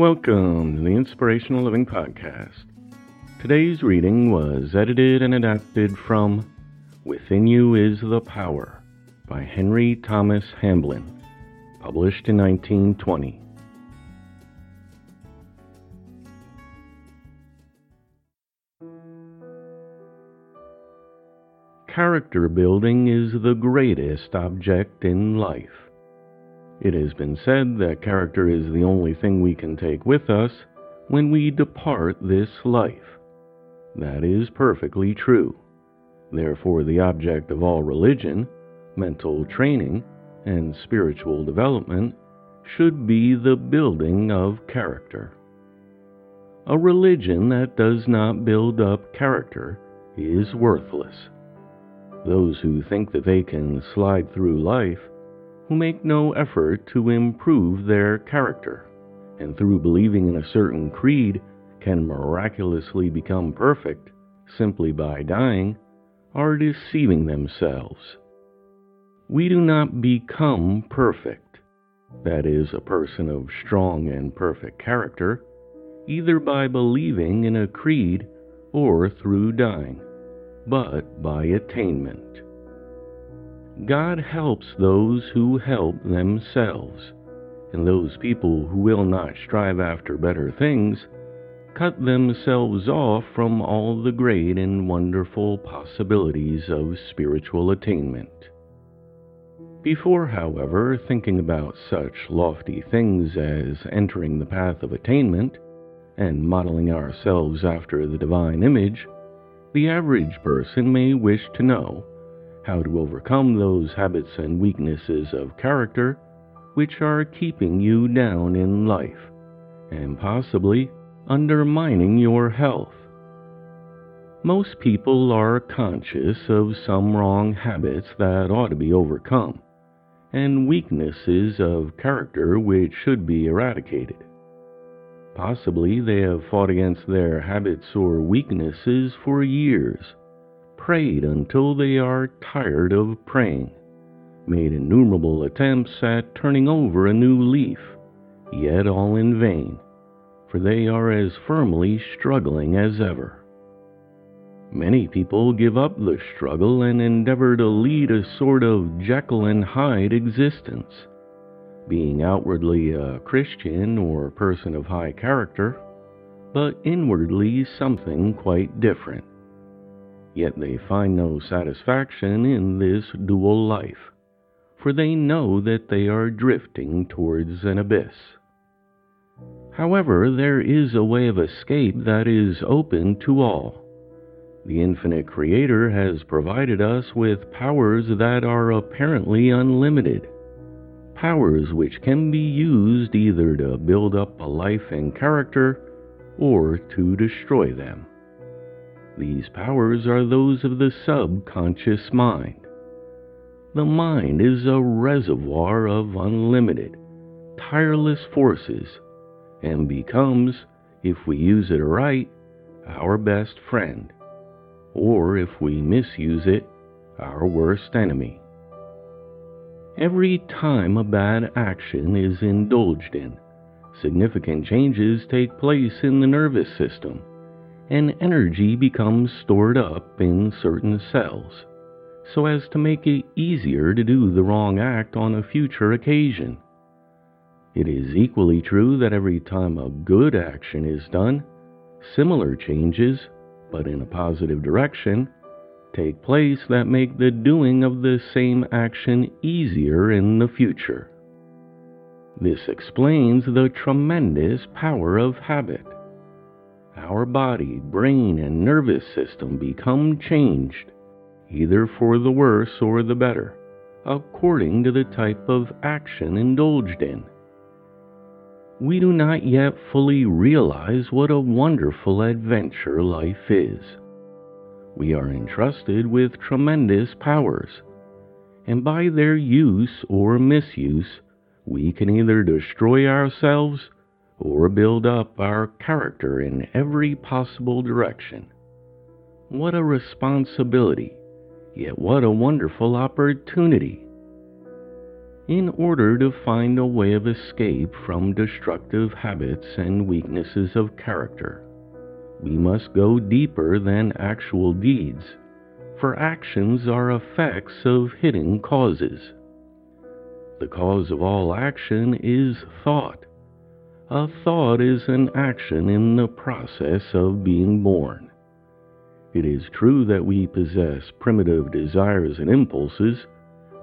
Welcome to the Inspirational Living Podcast. Today's reading was edited and adapted from Within You is the Power by Henry Thomas Hamblin, published in 1920. Character building is the greatest object in life. It has been said that character is the only thing we can take with us when we depart this life. That is perfectly true. Therefore, the object of all religion, mental training, and spiritual development should be the building of character. A religion that does not build up character is worthless. Those who think that they can slide through life who make no effort to improve their character, and through believing in a certain creed can miraculously become perfect simply by dying, are deceiving themselves. We do not become perfect, that is, a person of strong and perfect character, either by believing in a creed or through dying, but by attainment. God helps those who help themselves, and those people who will not strive after better things cut themselves off from all the great and wonderful possibilities of spiritual attainment. Before, however, thinking about such lofty things as entering the path of attainment and modeling ourselves after the divine image, the average person may wish to know how to overcome those habits and weaknesses of character which are keeping you down in life and possibly undermining your health. Most people are conscious of some wrong habits that ought to be overcome and weaknesses of character which should be eradicated. Possibly they have fought against their habits or weaknesses for years prayed until they are tired of praying, made innumerable attempts at turning over a new leaf, yet all in vain, for they are as firmly struggling as ever. Many people give up the struggle and endeavor to lead a sort of Jekyll and Hyde existence, being outwardly a Christian or person of high character, but inwardly something quite different Yet they find no satisfaction in this dual life, for they know that they are drifting towards an abyss. However, there is a way of escape that is open to all. The infinite Creator has provided us with powers that are apparently unlimited, powers which can be used either to build up a life and character or to destroy them. These powers are those of the subconscious mind. The mind is a reservoir of unlimited, tireless forces and becomes, if we use it right, our best friend, or if we misuse it, our worst enemy. Every time a bad action is indulged in, significant changes take place in the nervous system, and energy becomes stored up in certain cells so as to make it easier to do the wrong act on a future occasion. It is equally true that every time a good action is done, similar changes, but in a positive direction, take place that make the doing of the same action easier in the future. This explains the tremendous power of habit. Our body, brain, and nervous system become changed either for the worse or the better, according to the type of action indulged in. We do not yet fully realize what a wonderful adventure life is. We are entrusted with tremendous powers, and by their use or misuse, we can either destroy ourselves or build up our character in every possible direction. What a responsibility Yet what a wonderful opportunity! In order to find a way of escape from destructive habits and weaknesses of character, we must go deeper than actual deeds, for actions are effects of hidden causes. The cause of all action is thought. A thought is an action in the process of being born. It is true that we possess primitive desires and impulses,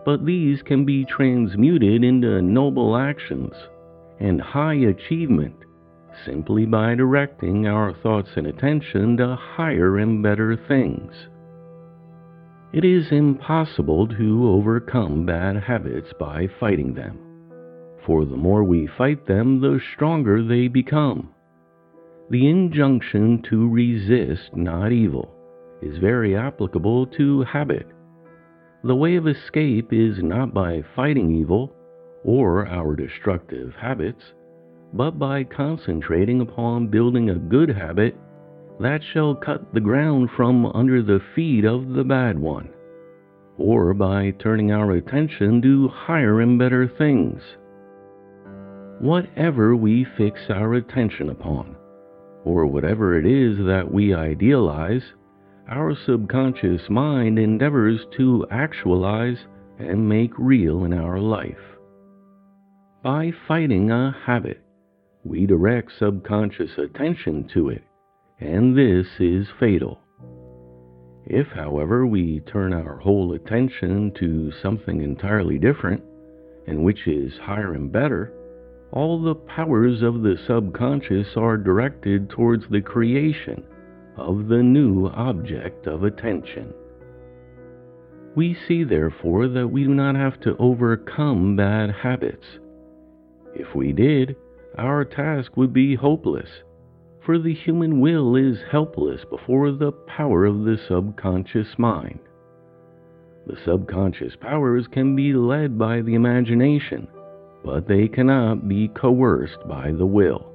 but these can be transmuted into noble actions and high achievement simply by directing our thoughts and attention to higher and better things. It is impossible to overcome bad habits by fighting them, for the more we fight them, the stronger they become. The injunction to resist not evil is very applicable to habit. The way of escape is not by fighting evil or our destructive habits, but by concentrating upon building a good habit that shall cut the ground from under the feet of the bad one, or by turning our attention to higher and better things. Whatever we fix our attention upon, or whatever it is that we idealize, our subconscious mind endeavors to actualize and make real in our life. By fighting a habit, we direct subconscious attention to it, and this is fatal. If, however, we turn our whole attention to something entirely different, and which is higher and better, all the powers of the subconscious are directed towards the creation of the new object of attention. We see, therefore, that we do not have to overcome bad habits. If we did, our task would be hopeless, for the human will is helpless before the power of the subconscious mind. The subconscious powers can be led by the imagination, but they cannot be coerced by the will.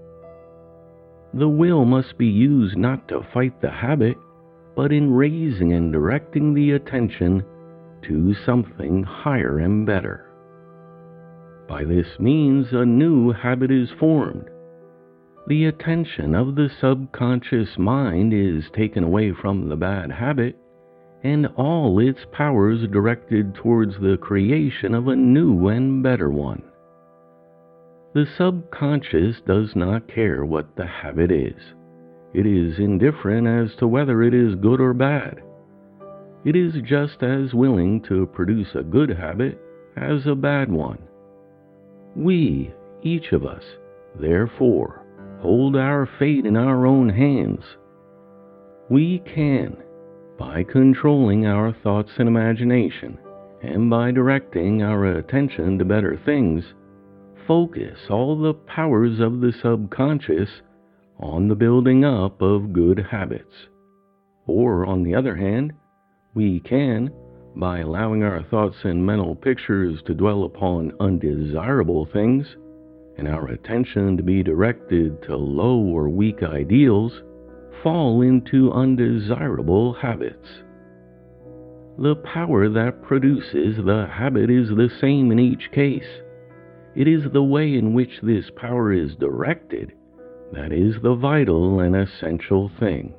The will must be used not to fight the habit, but in raising and directing the attention to something higher and better. By this means, a new habit is formed. The attention of the subconscious mind is taken away from the bad habit, and all its powers directed towards the creation of a new and better one. The subconscious does not care what the habit is. It is indifferent as to whether it is good or bad. It is just as willing to produce a good habit as a bad one. We, each of us, therefore, hold our fate in our own hands. We can, by controlling our thoughts and imagination, and by directing our attention to better things, focus all the powers of the subconscious on the building up of good habits. Or, on the other hand, we can, by allowing our thoughts and mental pictures to dwell upon undesirable things, and our attention to be directed to low or weak ideals, fall into undesirable habits. The power that produces the habit is the same in each case. It is the way in which this power is directed that is the vital and essential thing.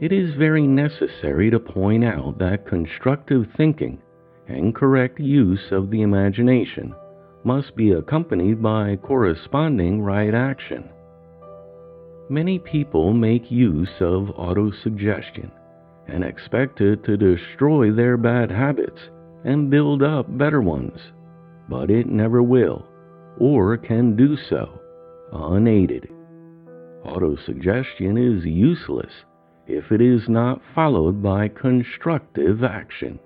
It is very necessary to point out that constructive thinking and correct use of the imagination must be accompanied by corresponding right action. Many people make use of autosuggestion and expect it to destroy their bad habits and build up better ones, but it never will or can do so unaided. Autosuggestion is useless if it is not followed by constructive action.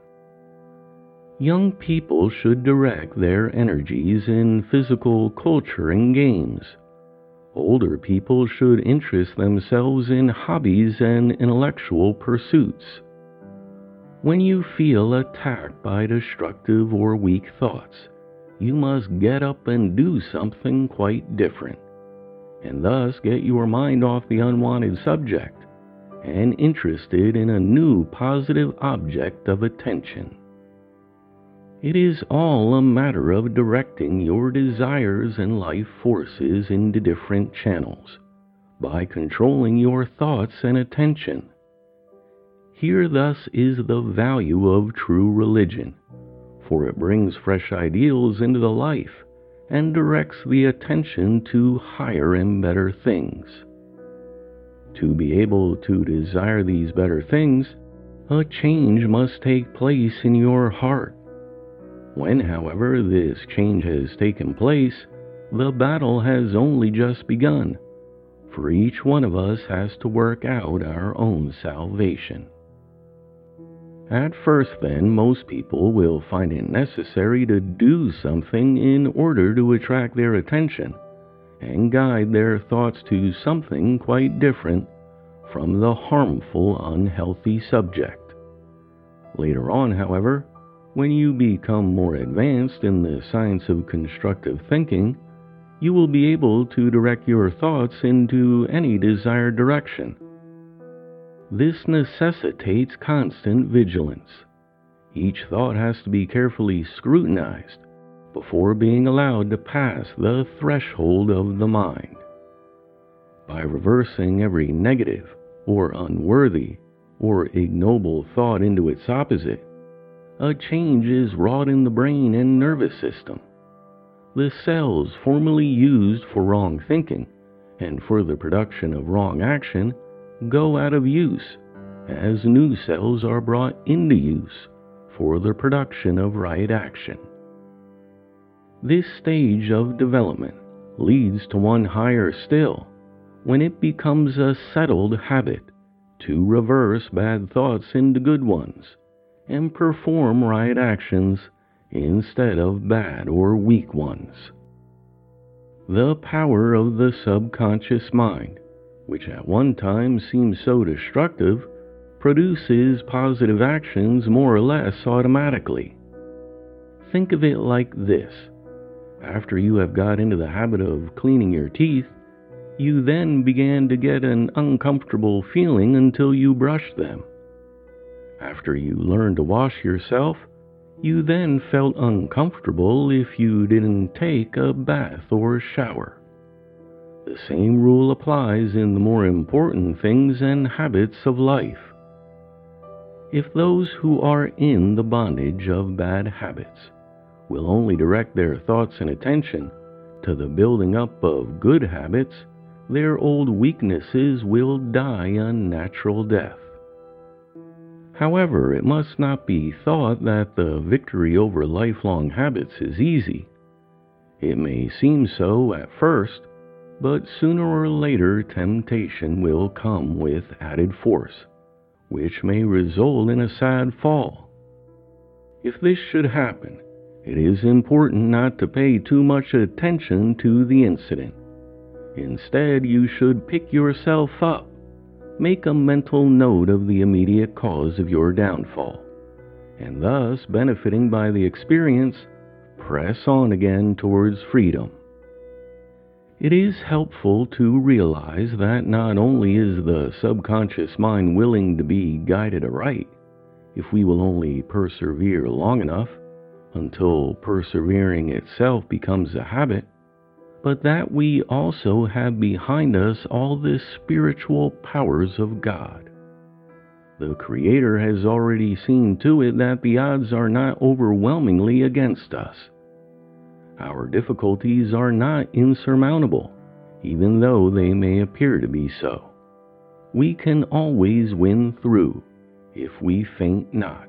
Young people should direct their energies in physical culture and games. Older people should interest themselves in hobbies and intellectual pursuits. When you feel attacked by destructive or weak thoughts, you must get up and do something quite different, and thus get your mind off the unwanted subject and interested in a new positive object of attention. It is all a matter of directing your desires and life forces into different channels by controlling your thoughts and attention. Here, thus, is the value of true religion, for it brings fresh ideals into the life and directs the attention to higher and better things. To be able to desire these better things, a change must take place in your heart when, however, this change has taken place, the battle has only just begun, for each one of us has to work out our own salvation. At first, then, most people will find it necessary to do something in order to attract their attention and guide their thoughts to something quite different from the harmful, unhealthy subject. Later on, however, when you become more advanced in the science of constructive thinking, you will be able to direct your thoughts into any desired direction. This necessitates constant vigilance. Each thought has to be carefully scrutinized before being allowed to pass the threshold of the mind. By reversing every negative or unworthy or ignoble thought into its opposite, a change is wrought in the brain and nervous system. The cells formerly used for wrong thinking and for the production of wrong action go out of use as new cells are brought into use for the production of right action. This stage of development leads to one higher still when it becomes a settled habit to reverse bad thoughts into good ones and perform right actions instead of bad or weak ones. The power of the subconscious mind, which at one time seemed so destructive, produces positive actions more or less automatically. Think of it like this after you have got into the habit of cleaning your teeth, you then began to get an uncomfortable feeling until you brushed them. After you learned to wash yourself, you then felt uncomfortable if you didn't take a bath or shower. The same rule applies in the more important things and habits of life. If those who are in the bondage of bad habits will only direct their thoughts and attention to the building up of good habits, their old weaknesses will die a natural death. However, it must not be thought that the victory over lifelong habits is easy. It may seem so at first, but sooner or later temptation will come with added force, which may result in a sad fall. If this should happen, it is important not to pay too much attention to the incident. Instead, you should pick yourself up make a mental note of the immediate cause of your downfall, and thus, benefiting by the experience, press on again towards freedom. It is helpful to realize that not only is the subconscious mind willing to be guided aright, if we will only persevere long enough until persevering itself becomes a habit, but that we also have behind us all the spiritual powers of God. The Creator has already seen to it that the odds are not overwhelmingly against us. Our difficulties are not insurmountable, even though they may appear to be so. We can always win through if we faint not.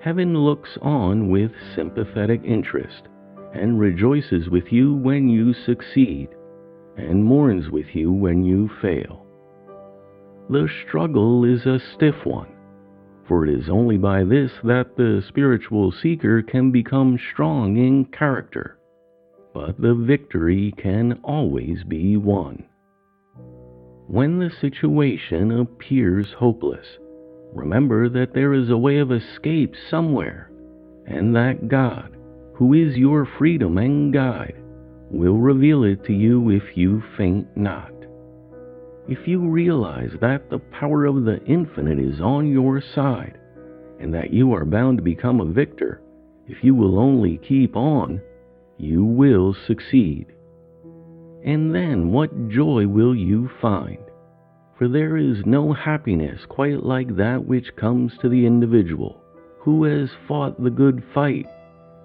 Heaven looks on with sympathetic interest and rejoices with you when you succeed and mourns with you when you fail. The struggle is a stiff one, for it is only by this that the spiritual seeker can become strong in character. But the victory can always be won. When the situation appears hopeless, remember that there is a way of escape somewhere, and that God, who is your freedom and guide, will reveal it to you if you faint not. If you realize that the power of the infinite is on your side, and that you are bound to become a victor, if you will only keep on, you will succeed. And then what joy will you find? For there is no happiness quite like that which comes to the individual who has fought the good fight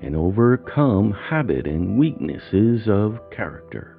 and overcome habit and weaknesses of character.